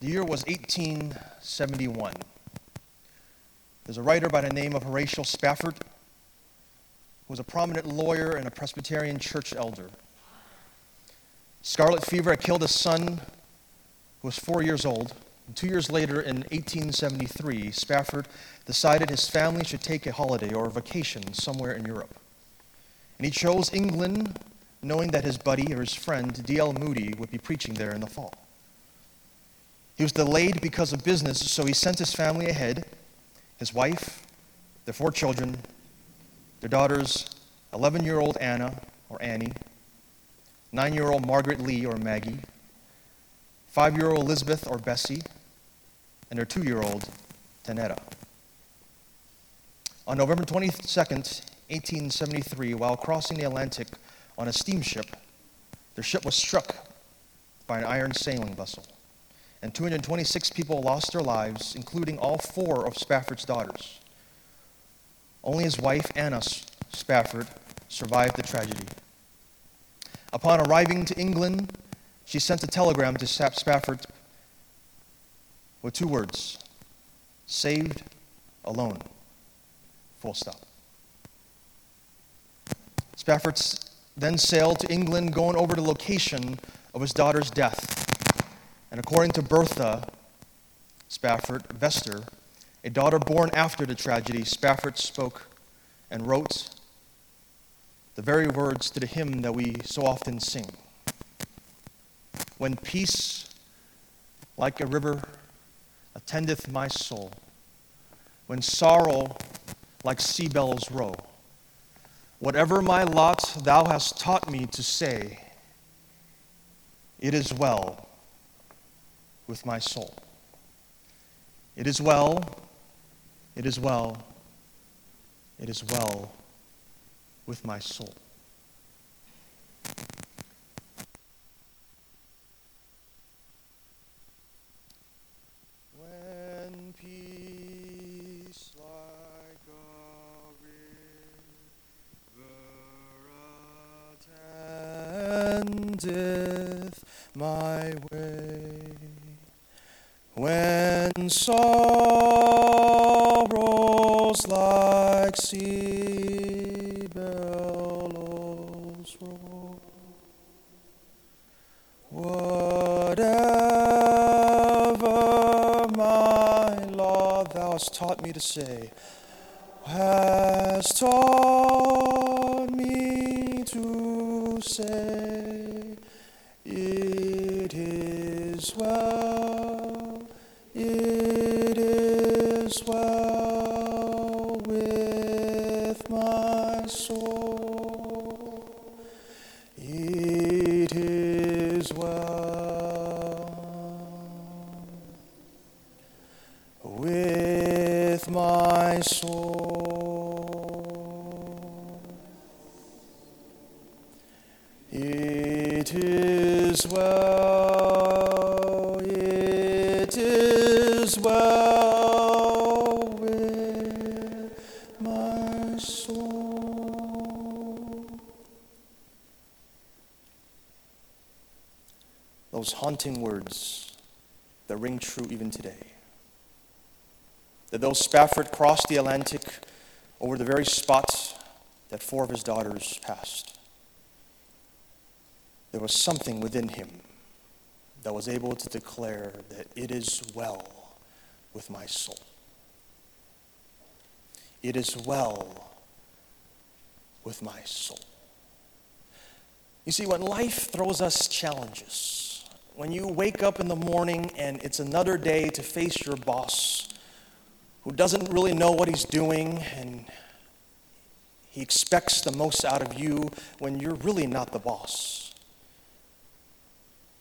The year was 1871. There's a writer by the name of Horatio Spafford who was a prominent lawyer and a Presbyterian church elder. Scarlet fever had killed his son, who was four years old. And two years later, in 1873, Spafford decided his family should take a holiday or a vacation somewhere in Europe. And he chose England, knowing that his buddy or his friend, D.L. Moody, would be preaching there in the fall. He was delayed because of business, so he sent his family ahead his wife, their four children, their daughters, 11 year old Anna or Annie, 9 year old Margaret Lee or Maggie, 5 year old Elizabeth or Bessie, and their 2 year old Tanetta. On November 22nd, 1873, while crossing the Atlantic on a steamship, their ship was struck by an iron sailing vessel and 226 people lost their lives, including all four of Spafford's daughters. Only his wife, Anna Spafford, survived the tragedy. Upon arriving to England, she sent a telegram to Spafford with two words saved, alone. Full stop. Spafford then sailed to England, going over the location of his daughter's death. And according to Bertha Spafford Vester, a daughter born after the tragedy, Spafford spoke and wrote the very words to the hymn that we so often sing. When peace, like a river, attendeth my soul, when sorrow, like sea bells, row, whatever my lot thou hast taught me to say, it is well with my soul. It is well, it is well, it is well with my soul. When peace like a river attendeth my way when sorrows like sea billows roll, whatever my Lord thou hast taught me to say, has taught me to say, it is well it is well with my soul. It is well with my soul. It is well. It is well with my soul. Those haunting words that ring true even today. Though Spafford crossed the Atlantic over the very spot that four of his daughters passed, there was something within him that was able to declare that it is well with my soul. It is well with my soul. You see, when life throws us challenges, when you wake up in the morning and it's another day to face your boss who doesn't really know what he's doing and he expects the most out of you when you're really not the boss.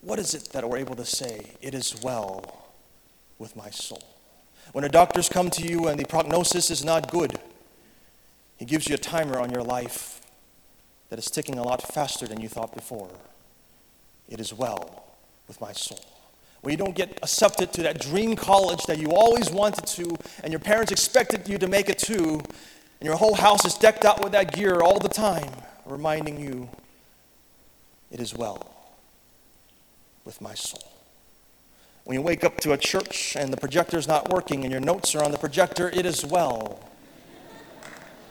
What is it that we're able to say? It is well with my soul. When the doctors come to you and the prognosis is not good, he gives you a timer on your life that is ticking a lot faster than you thought before. It is well with my soul. When you don't get accepted to that dream college that you always wanted to, and your parents expected you to make it to, and your whole house is decked out with that gear all the time, reminding you it is well with my soul. When you wake up to a church and the projector's not working and your notes are on the projector, it is well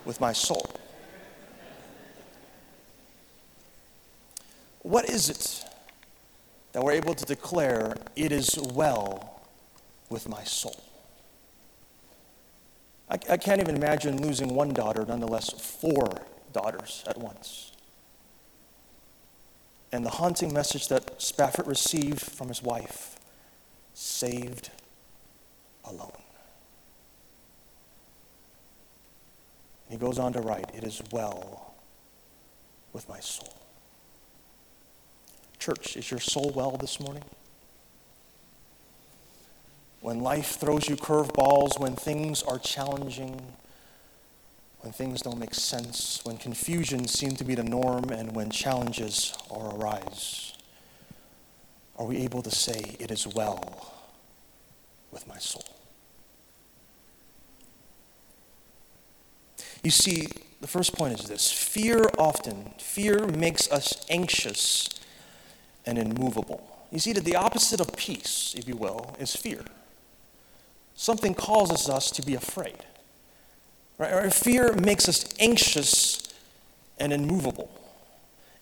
with my soul. What is it that we're able to declare, it is well with my soul? I, I can't even imagine losing one daughter, nonetheless, four daughters at once. And the haunting message that Spafford received from his wife saved alone. He goes on to write, It is well with my soul. Church, is your soul well this morning? When life throws you curveballs, when things are challenging, when things don't make sense, when confusion seems to be the norm, and when challenges are arise, are we able to say, It is well with my soul? You see, the first point is this fear often, fear makes us anxious and immovable. You see, that the opposite of peace, if you will, is fear. Something causes us to be afraid. Right? Fear makes us anxious and immovable.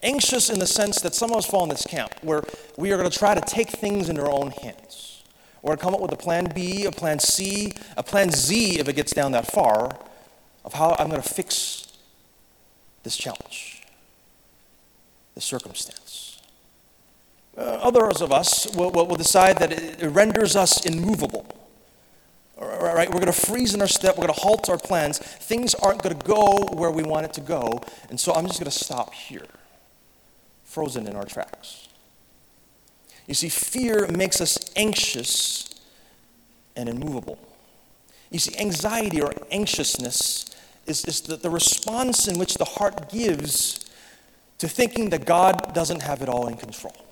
Anxious in the sense that some of us fall in this camp where we are going to try to take things in our own hands. Or come up with a plan B, a plan C, a plan Z if it gets down that far, of how I'm going to fix this challenge, this circumstance. Uh, others of us will, will, will decide that it, it renders us immovable right? We're going to freeze in our step. We're going to halt our plans. Things aren't going to go where we want it to go. And so I'm just going to stop here, frozen in our tracks. You see, fear makes us anxious and immovable. You see, anxiety or anxiousness is, is the, the response in which the heart gives to thinking that God doesn't have it all in control.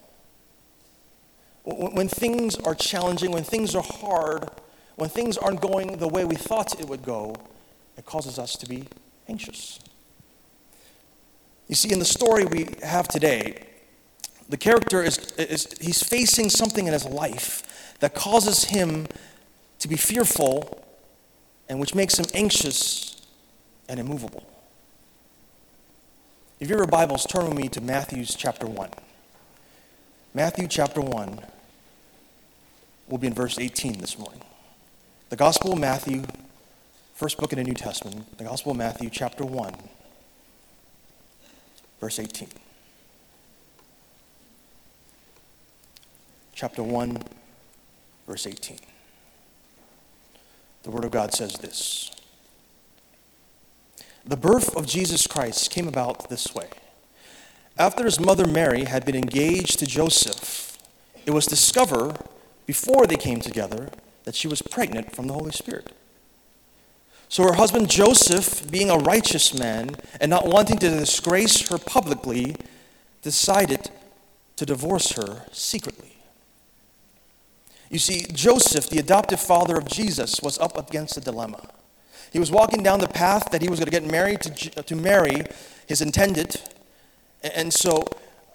When, things are challenging, when things are hard, when things aren't going the way we thought it would go, it causes us to be anxious. You see, in the story we have today, the character is, is he's facing something in his life that causes him to be fearful and which makes him anxious and immovable. If you have your Bibles, turn with me to Matthew's chapter 1. Matthew chapter 1 will be in verse 18 this morning. The Gospel of Matthew, first book in the New Testament, the Gospel of Matthew, chapter 1, verse 18. Chapter 1, verse 18. The Word of God says this The birth of Jesus Christ came about this way. After his mother Mary had been engaged to Joseph, it was discovered before they came together that she was pregnant from the Holy Spirit. So her husband Joseph, being a righteous man and not wanting to disgrace her publicly, decided to divorce her secretly. You see, Joseph, the adoptive father of Jesus, was up against a dilemma. He was walking down the path that he was going to get married to, to Mary, his intended. And so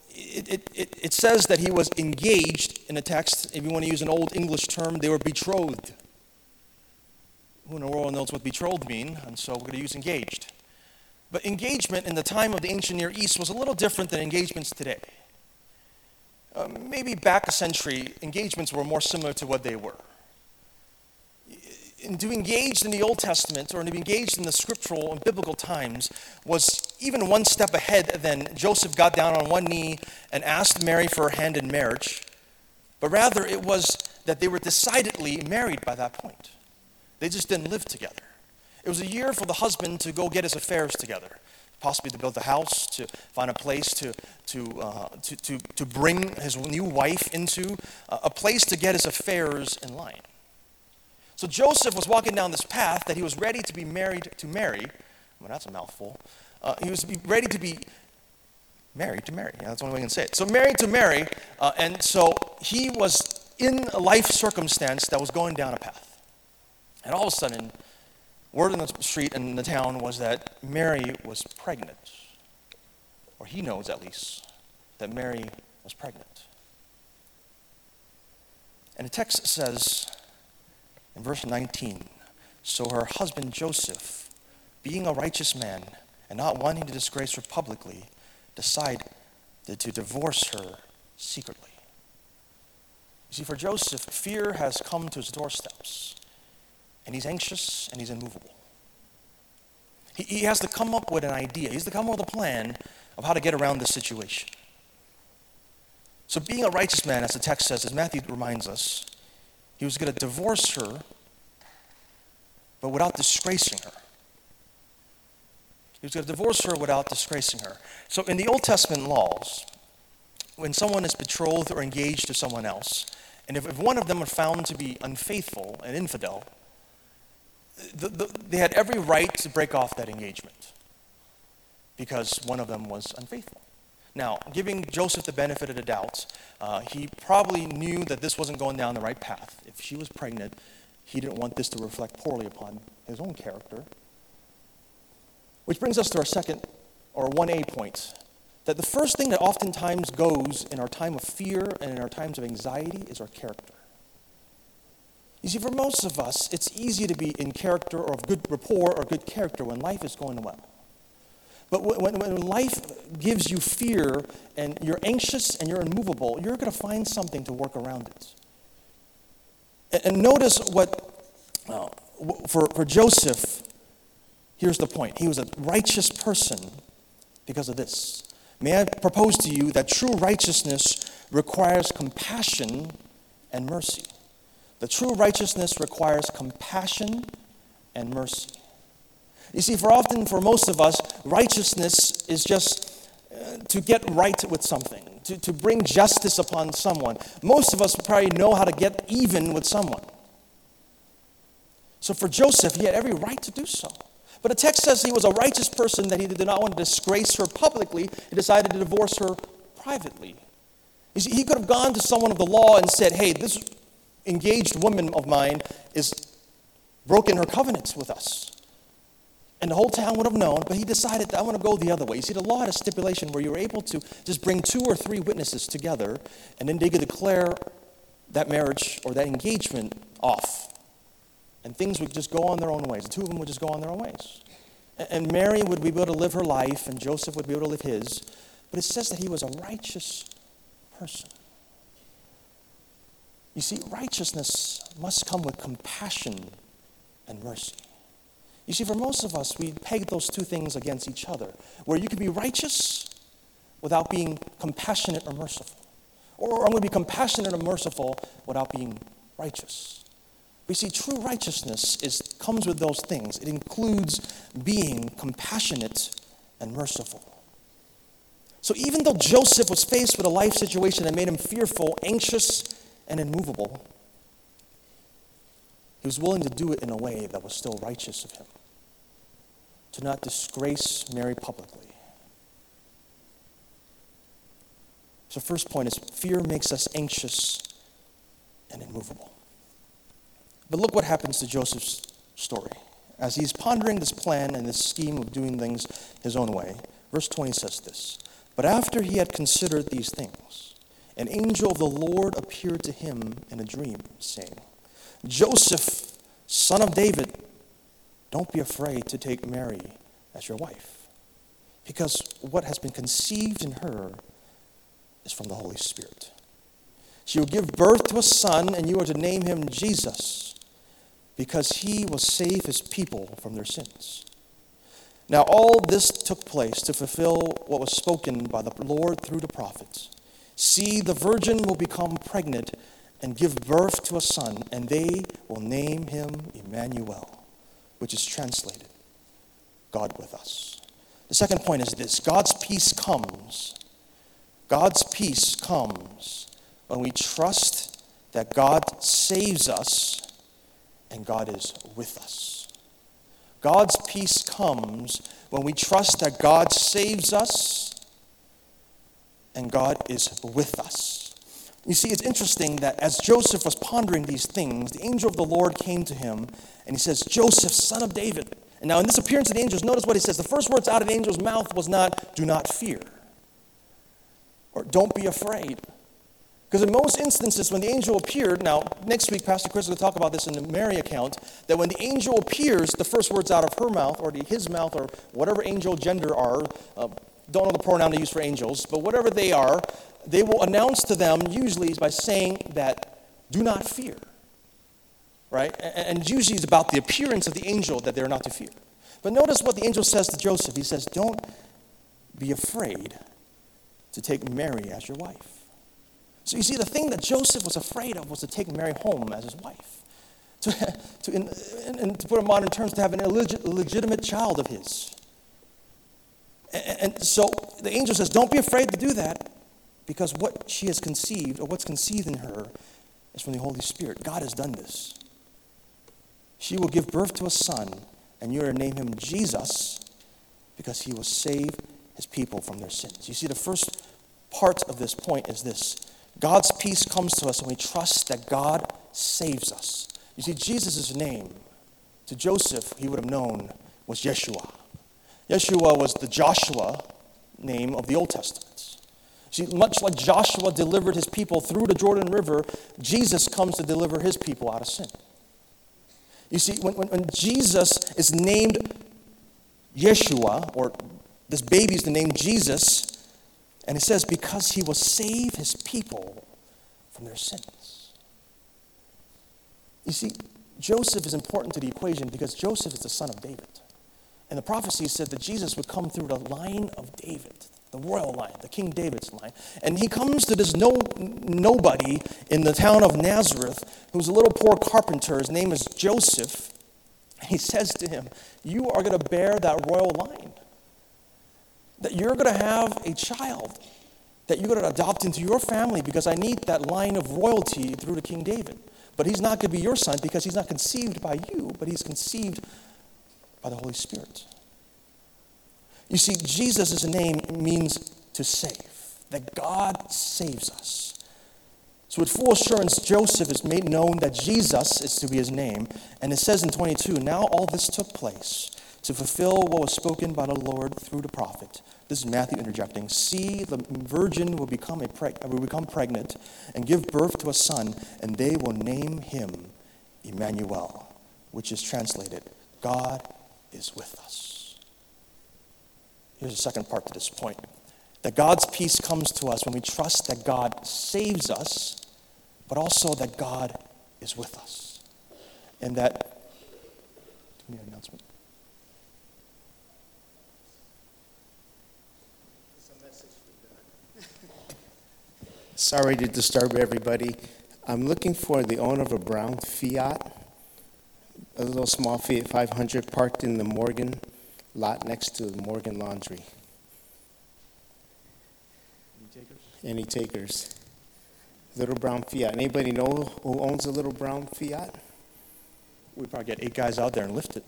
it, it, it says that he was engaged in a text. If you want to use an old English term, they were betrothed. Who in the world knows what betrothed mean? And so we're going to use engaged. But engagement in the time of the ancient Near East was a little different than engagements today. Uh, maybe back a century, engagements were more similar to what they were and to engage in the Old Testament or to be engaged in the scriptural and biblical times was even one step ahead than Joseph got down on one knee and asked Mary for her hand in marriage, but rather it was that they were decidedly married by that point. They just didn't live together. It was a year for the husband to go get his affairs together, possibly to build a house, to find a place to, to, uh, to, to, to bring his new wife into, uh, a place to get his affairs in line. So Joseph was walking down this path that he was ready to be married to Mary. Well, that's a mouthful. Uh, he was ready to be married to Mary. Yeah, that's the only way I can say it. So married to Mary, uh, and so he was in a life circumstance that was going down a path. And all of a sudden, word in the street and in the town was that Mary was pregnant. Or he knows at least that Mary was pregnant. And the text says in verse 19 So her husband Joseph, being a righteous man and not wanting to disgrace her publicly, decided to divorce her secretly. You see, for Joseph, fear has come to his doorsteps, and he's anxious and he's immovable. He, he has to come up with an idea, he has to come up with a plan of how to get around this situation. So, being a righteous man, as the text says, as Matthew reminds us, he was going to divorce her, but without disgracing her. He was going to divorce her without disgracing her. So, in the Old Testament laws, when someone is betrothed or engaged to someone else, and if, if one of them are found to be unfaithful and infidel, the, the, they had every right to break off that engagement because one of them was unfaithful. Now, giving Joseph the benefit of the doubt, uh, he probably knew that this wasn't going down the right path. If she was pregnant, he didn't want this to reflect poorly upon his own character. Which brings us to our second, or 1A point, that the first thing that oftentimes goes in our time of fear and in our times of anxiety is our character. You see, for most of us, it's easy to be in character or of good rapport or good character when life is going well. But when, when life gives you fear and you're anxious and you're immovable, you're going to find something to work around it. And, and notice what, uh, for, for Joseph, here's the point. He was a righteous person because of this. May I propose to you that true righteousness requires compassion and mercy. The true righteousness requires compassion and mercy. You see, for often, for most of us, righteousness is just uh, to get right with something, to, to bring justice upon someone. Most of us probably know how to get even with someone. So for Joseph, he had every right to do so. But the text says he was a righteous person that he did not want to disgrace her publicly. He decided to divorce her privately. You see, he could have gone to someone of the law and said, Hey, this engaged woman of mine is broken her covenants with us. And the whole town would have known, but he decided that I want to go the other way. You see, the law had a stipulation where you were able to just bring two or three witnesses together, and then they could declare that marriage or that engagement off. And things would just go on their own ways. The two of them would just go on their own ways. And Mary would be able to live her life, and Joseph would be able to live his. But it says that he was a righteous person. You see, righteousness must come with compassion and mercy. You see, for most of us, we peg those two things against each other, where you can be righteous without being compassionate or merciful. Or I'm going to be compassionate or merciful without being righteous. We see true righteousness is, comes with those things. It includes being compassionate and merciful. So even though Joseph was faced with a life situation that made him fearful, anxious, and immovable, he was willing to do it in a way that was still righteous of him to not disgrace Mary publicly. So, first point is fear makes us anxious and immovable. But look what happens to Joseph's story. As he's pondering this plan and this scheme of doing things his own way, verse 20 says this But after he had considered these things, an angel of the Lord appeared to him in a dream, saying, Joseph, son of David, don't be afraid to take Mary as your wife, because what has been conceived in her is from the Holy Spirit. She will give birth to a son, and you are to name him Jesus, because he will save his people from their sins. Now, all this took place to fulfill what was spoken by the Lord through the prophets. See, the virgin will become pregnant and give birth to a son, and they will name him Emmanuel which is translated God with us. The second point is this God's peace comes. God's peace comes when we trust that God saves us and God is with us. God's peace comes when we trust that God saves us and God is with us. You see, it's interesting that as Joseph was pondering these things, the angel of the Lord came to him and he says, Joseph, son of David. And now, in this appearance of the angels, notice what he says. The first words out of the angel's mouth was not, do not fear, or don't be afraid. Because in most instances, when the angel appeared, now next week, Pastor Chris will talk about this in the Mary account, that when the angel appears, the first words out of her mouth or his mouth or whatever angel gender are, uh, don't know the pronoun to use for angels, but whatever they are, they will announce to them usually by saying that, do not fear. Right? And usually it's about the appearance of the angel that they're not to fear. But notice what the angel says to Joseph. He says, Don't be afraid to take Mary as your wife. So you see, the thing that Joseph was afraid of was to take Mary home as his wife. To, to, in, in, to put it in modern terms, to have an illegit, illegitimate child of his. And, so the angel says, Don't be afraid to do that because what she has conceived, or what's conceived in her, is from the Holy Spirit. God has done this. She will give birth to a son, and you're to name him Jesus because he will save his people from their sins. You see, the first part of this point is this God's peace comes to us when we trust that God saves us. You see, Jesus' name to Joseph, he would have known, was Yeshua. Yeshua was the Joshua name of the Old Testament. See, much like Joshua delivered his people through the Jordan River, Jesus comes to deliver his people out of sin. You see, when, when, when Jesus is named Yeshua, or this baby is the name Jesus, and it says, because he will save his people from their sins. You see, Joseph is important to the equation because Joseph is the son of David. And the prophecy said that Jesus would come through the line of David, the royal line, the King David's line. And he comes to this no, nobody in the town of Nazareth who's a little poor carpenter. His name is Joseph. He says to him, You are going to bear that royal line that you're going to have a child that you're going to adopt into your family because I need that line of royalty through to King David. But he's not going to be your son because he's not conceived by you, but he's conceived by the Holy Spirit. You see, Jesus' name means to save, that God saves us. So, with full assurance, Joseph is made known that Jesus is to be his name. And it says in 22 now all this took place to fulfill what was spoken by the Lord through the prophet. This is Matthew interjecting. See, the virgin will become, a preg- will become pregnant and give birth to a son, and they will name him Emmanuel, which is translated, God is with us. Here's the second part to this point that God's peace comes to us when we trust that God saves us, but also that God is with us. And that, you need an announcement? Sorry to disturb everybody. I'm looking for the owner of a brown Fiat, a little small Fiat 500 parked in the Morgan lot next to the Morgan Laundry. Any takers? Any takers? Little brown Fiat. Anybody know who owns a little brown Fiat? We probably get eight guys out there and lift it.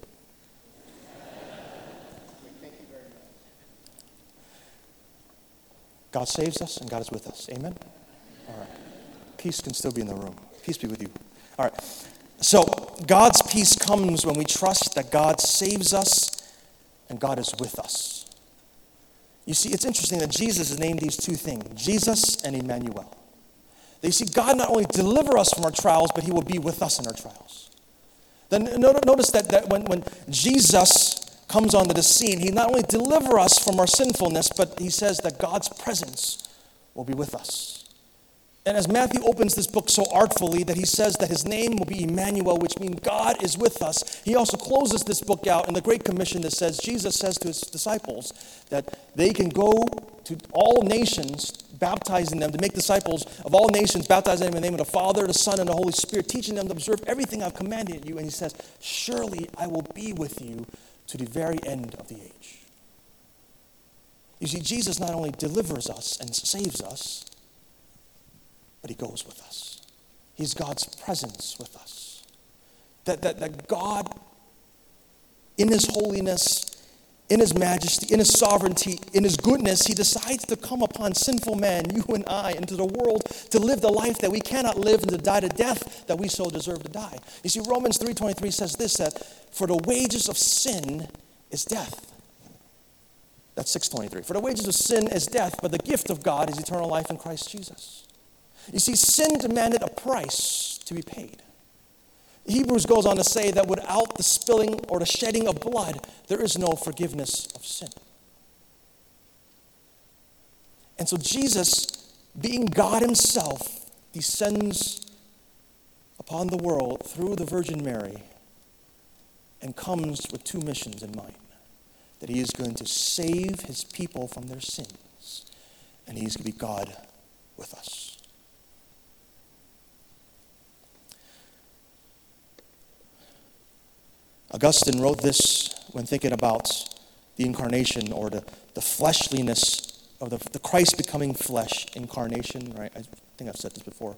Thank you very much. God saves us and God is with us. Amen? All right. Peace can still be in the room. Peace be with you. All right. So, God's peace comes when we trust that God saves us and God is with us. You see, it's interesting that Jesus has named these two things Jesus and Emmanuel. They see God not only deliver us from our trials, but He will be with us in our trials. Then notice that, that when, when Jesus comes onto the scene, He not only delivers us from our sinfulness, but He says that God's presence will be with us. And as Matthew opens this book so artfully that he says that his name will be Emmanuel, which means God is with us, he also closes this book out in the Great Commission that says, Jesus says to his disciples that they can go to all nations, baptizing them to make disciples of all nations, baptizing them in the name of the Father, the Son, and the Holy Spirit, teaching them to observe everything I've commanded you. And he says, Surely I will be with you to the very end of the age. You see, Jesus not only delivers us and saves us, but He goes with us. He's God's presence with us. That, that, that God, in His holiness, in His majesty, in His sovereignty, in His goodness, He decides to come upon sinful man, you and I, into the world to live the life that we cannot live and to die the death that we so deserve to die. You see, Romans 3.23 says this, that for the wages of sin is death. That's 623. For the wages of sin is death, but the gift of God is eternal life in Christ Jesus. You see, sin demanded a price to be paid. Hebrews goes on to say that without the spilling or the shedding of blood, there is no forgiveness of sin. And so Jesus, being God Himself, descends upon the world through the Virgin Mary and comes with two missions in mind that He is going to save His people from their sins, and He's going to be God with us. Augustine wrote this when thinking about the incarnation or the, the fleshliness of the, the Christ becoming flesh, incarnation, right? I think I've said this before.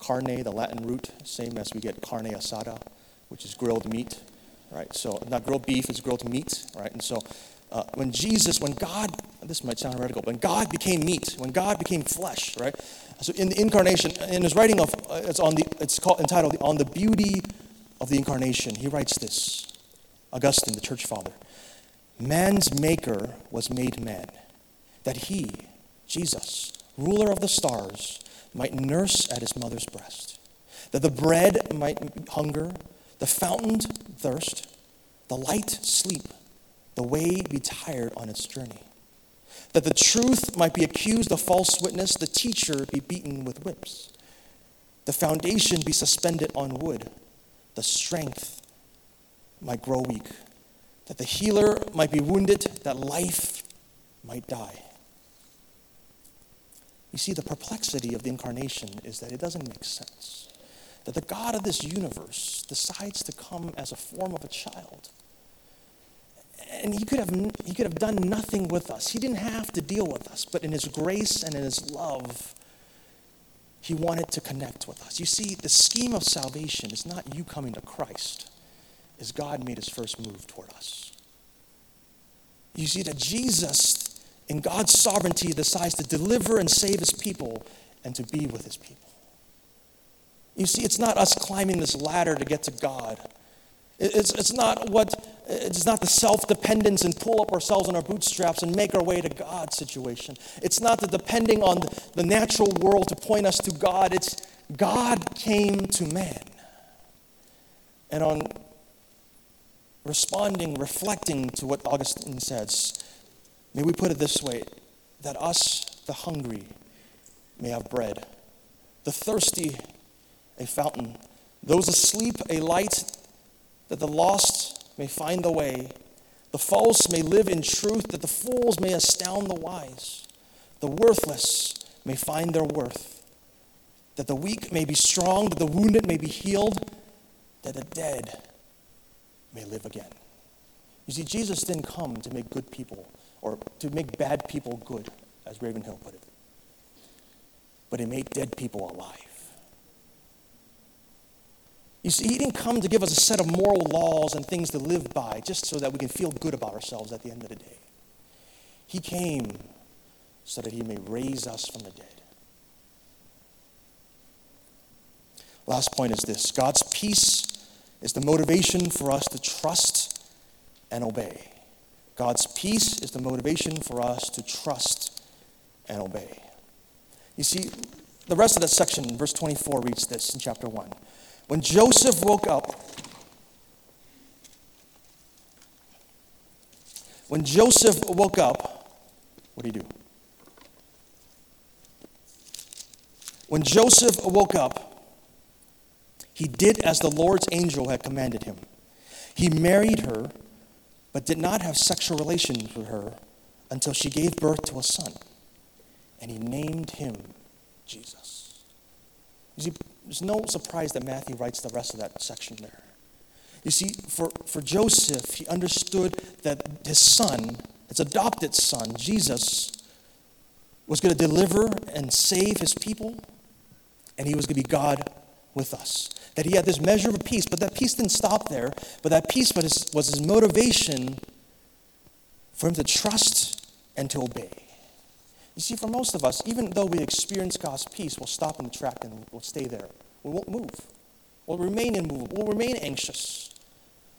Carne, the Latin root, same as we get carne asada, which is grilled meat, right? So not grilled beef, it's grilled meat, right? And so uh, when Jesus, when God, this might sound heretical, when God became meat, when God became flesh, right? So in the incarnation, in his writing of, uh, it's on the, it's called entitled "On the Beauty of the Incarnation." He writes this. Augustine, the church father. Man's maker was made man, that he, Jesus, ruler of the stars, might nurse at his mother's breast, that the bread might hunger, the fountain thirst, the light sleep, the way be tired on its journey, that the truth might be accused of false witness, the teacher be beaten with whips, the foundation be suspended on wood, the strength might grow weak, that the healer might be wounded, that life might die. You see, the perplexity of the incarnation is that it doesn't make sense. That the God of this universe decides to come as a form of a child. And he could, have, he could have done nothing with us. He didn't have to deal with us, but in his grace and in his love, he wanted to connect with us. You see, the scheme of salvation is not you coming to Christ as God made his first move toward us. You see that Jesus, in God's sovereignty, decides to deliver and save his people and to be with his people. You see, it's not us climbing this ladder to get to God. It's, it's not what it's not the self-dependence and pull up ourselves on our bootstraps and make our way to God situation. It's not the depending on the natural world to point us to God. It's God came to man. And on responding, reflecting to what Augustine says, may we put it this way that us, the hungry, may have bread, the thirsty, a fountain, those asleep, a light, that the lost may find the way, the false may live in truth, that the fools may astound the wise, the worthless may find their worth, that the weak may be strong, that the wounded may be healed, that the dead may live again. You see, Jesus didn't come to make good people or to make bad people good, as Ravenhill put it, but he made dead people alive. You see, he didn't come to give us a set of moral laws and things to live by just so that we can feel good about ourselves at the end of the day. He came so that he may raise us from the dead. Last point is this God's peace is the motivation for us to trust and obey. God's peace is the motivation for us to trust and obey. You see, the rest of that section, verse 24, reads this in chapter 1. When Joseph woke up, when Joseph woke up, what did he do? When Joseph woke up, he did as the Lord's angel had commanded him. He married her, but did not have sexual relations with her until she gave birth to a son. And he named him Jesus. You see, there's no surprise that Matthew writes the rest of that section there. You see, for, for Joseph, he understood that his son, his adopted son, Jesus, was going to deliver and save his people, and he was going to be God with us. That he had this measure of peace, but that peace didn't stop there. But that peace was his, was his motivation for him to trust and to obey. You see, for most of us, even though we experience God's peace, we'll stop in the track and we'll stay there. We won't move. We'll remain immovable. We'll remain anxious.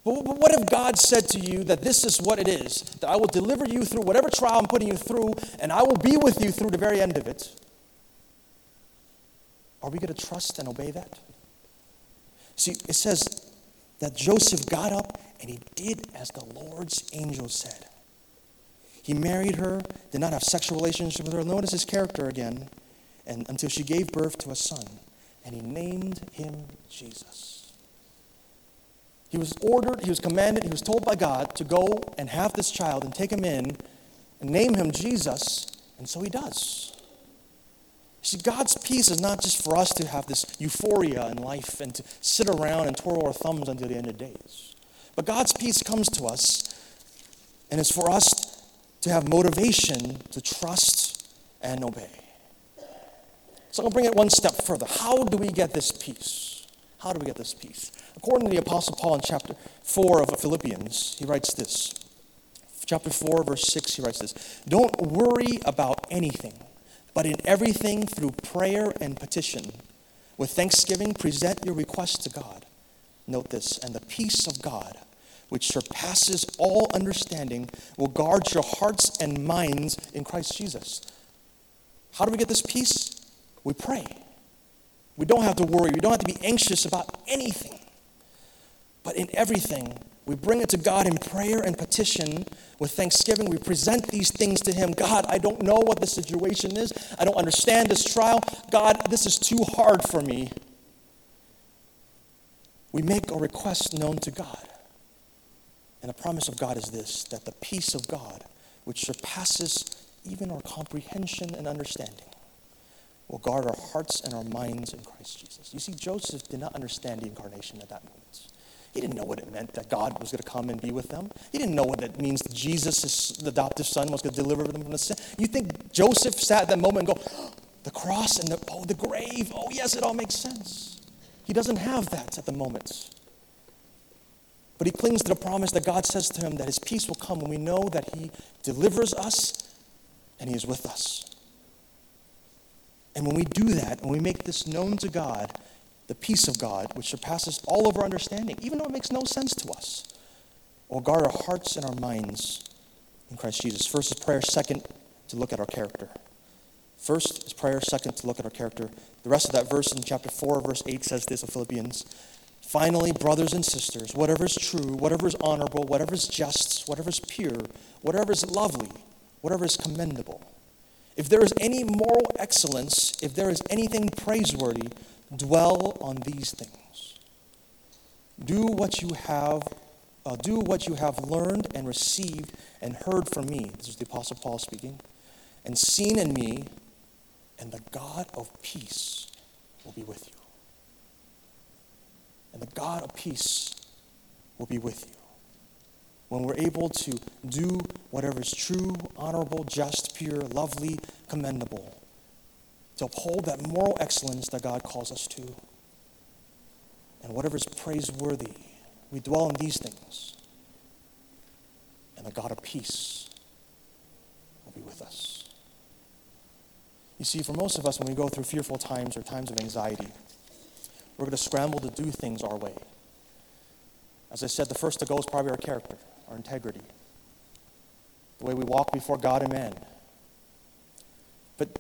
But what if God said to you that this is what it is? That I will deliver you through whatever trial I'm putting you through, and I will be with you through the very end of it? Are we going to trust and obey that? See, it says that Joseph got up and he did as the Lord's angel said. He married her, did not have sexual relationship with her. Notice his character again, and until she gave birth to a son, and he named him Jesus. He was ordered, he was commanded, he was told by God to go and have this child and take him in and name him Jesus, and so he does. See, God's peace is not just for us to have this euphoria in life and to sit around and twirl our thumbs until the end of days. But God's peace comes to us, and it's for us to have motivation to trust and obey. So I'll bring it one step further. How do we get this peace? How do we get this peace? According to the Apostle Paul in chapter 4 of Philippians, he writes this. Chapter 4, verse 6, he writes this Don't worry about anything but in everything, through prayer and petition, with thanksgiving, present your requests to God. Note this, and the peace of God, which surpasses all understanding, will guard your hearts and minds in Christ Jesus. How do we get this peace? We pray. We don't have to worry. We don't have to be anxious about anything. But in everything, we bring it to God in prayer and petition with thanksgiving. We present these things to Him. God, I don't know what the situation is. I don't understand this trial. God, this is too hard for me. We make our request known to God. And the promise of God is this that the peace of God, which surpasses even our comprehension and understanding, will guard our hearts and our minds in Christ Jesus. You see, Joseph did not understand the incarnation at that moment. He didn't know what it meant that God was going to come and be with them. He didn't know what it means that Jesus, the adoptive son, was going to deliver them from the sin. You think Joseph sat at that moment and go, oh, the cross and the, oh, the grave. Oh, yes, it all makes sense. He doesn't have that at the moment. But he clings to the promise that God says to him that his peace will come when we know that he delivers us and he is with us. And when we do that, when we make this known to God, the peace of God, which surpasses all of our understanding, even though it makes no sense to us, will guard our hearts and our minds in Christ Jesus. First is prayer, second, to look at our character. First is prayer, second, to look at our character. The rest of that verse in chapter 4, verse 8 says this of Philippians. Finally, brothers and sisters, whatever is true, whatever is honorable, whatever is just, whatever is pure, whatever is lovely, whatever is commendable, if there is any moral excellence, if there is anything praiseworthy, Dwell on these things. Do what you have, uh, do what you have learned and received and heard from me. This is the Apostle Paul speaking. And seen in me, and the God of peace will be with you. And the God of peace will be with you. When we're able to do whatever is true, honorable, just, pure, lovely, commendable to uphold that moral excellence that God calls us to. And whatever is praiseworthy, we dwell in these things. And the God of peace will be with us. You see, for most of us, when we go through fearful times or times of anxiety, we're going to scramble to do things our way. As I said, the first to go is probably our character, our integrity, the way we walk before God and man. But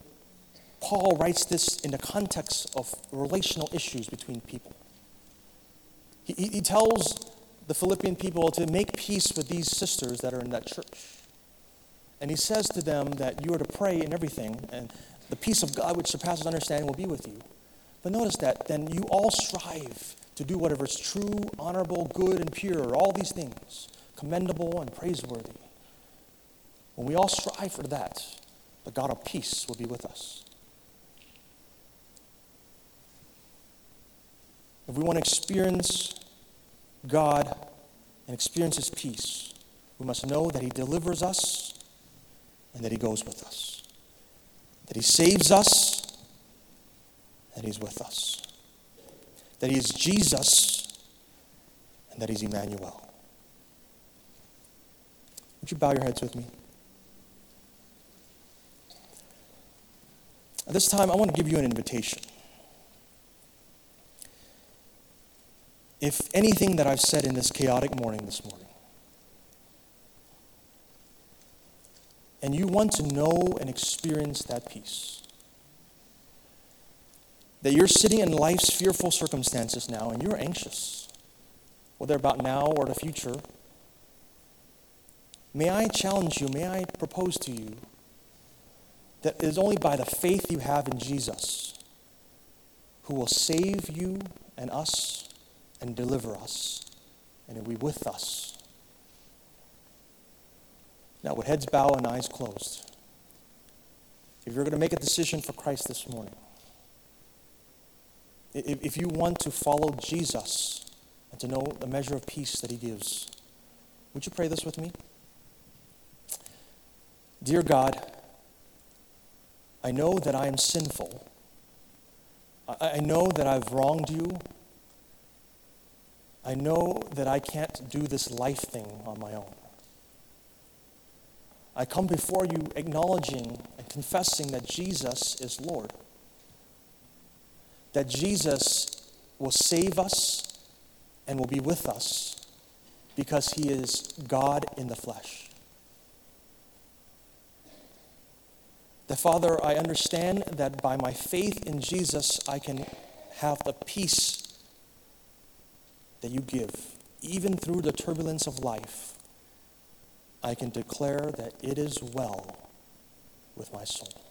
Paul writes this in the context of relational issues between people. He, he tells the Philippian people to make peace with these sisters that are in that church. And he says to them that you are to pray in everything, and the peace of God, which surpasses understanding, will be with you. But notice that then you all strive to do whatever is true, honorable, good, and pure, all these things, commendable and praiseworthy. When we all strive for that, the God of peace will be with us. If we want to experience God and experience His peace, we must know that He delivers us and that He goes with us, that He saves us and He's with us, that He is Jesus and that He's Emmanuel. Would you bow your heads with me? At this time, I want to give you an invitation. If anything that I've said in this chaotic morning this morning, and you want to know and experience that peace, that you're sitting in life's fearful circumstances now and you're anxious, whether about now or the future, may I challenge you, may I propose to you that it is only by the faith you have in Jesus who will save you and us and deliver us and will be with us. Now, with heads bowed and eyes closed, if you're going to make a decision for Christ this morning, if you want to follow Jesus and to know the measure of peace that he gives, would you pray this with me? Dear God, I know that I am sinful. I know that I've wronged you. I know that I can't do this life thing on my own. I come before you acknowledging and confessing that Jesus is Lord that Jesus will save us and will be with us because he is God in the flesh. That, Father, I understand that by my faith in Jesus, I can have the peace that you give. Even through the turbulence of life, I can declare that it is well with my soul.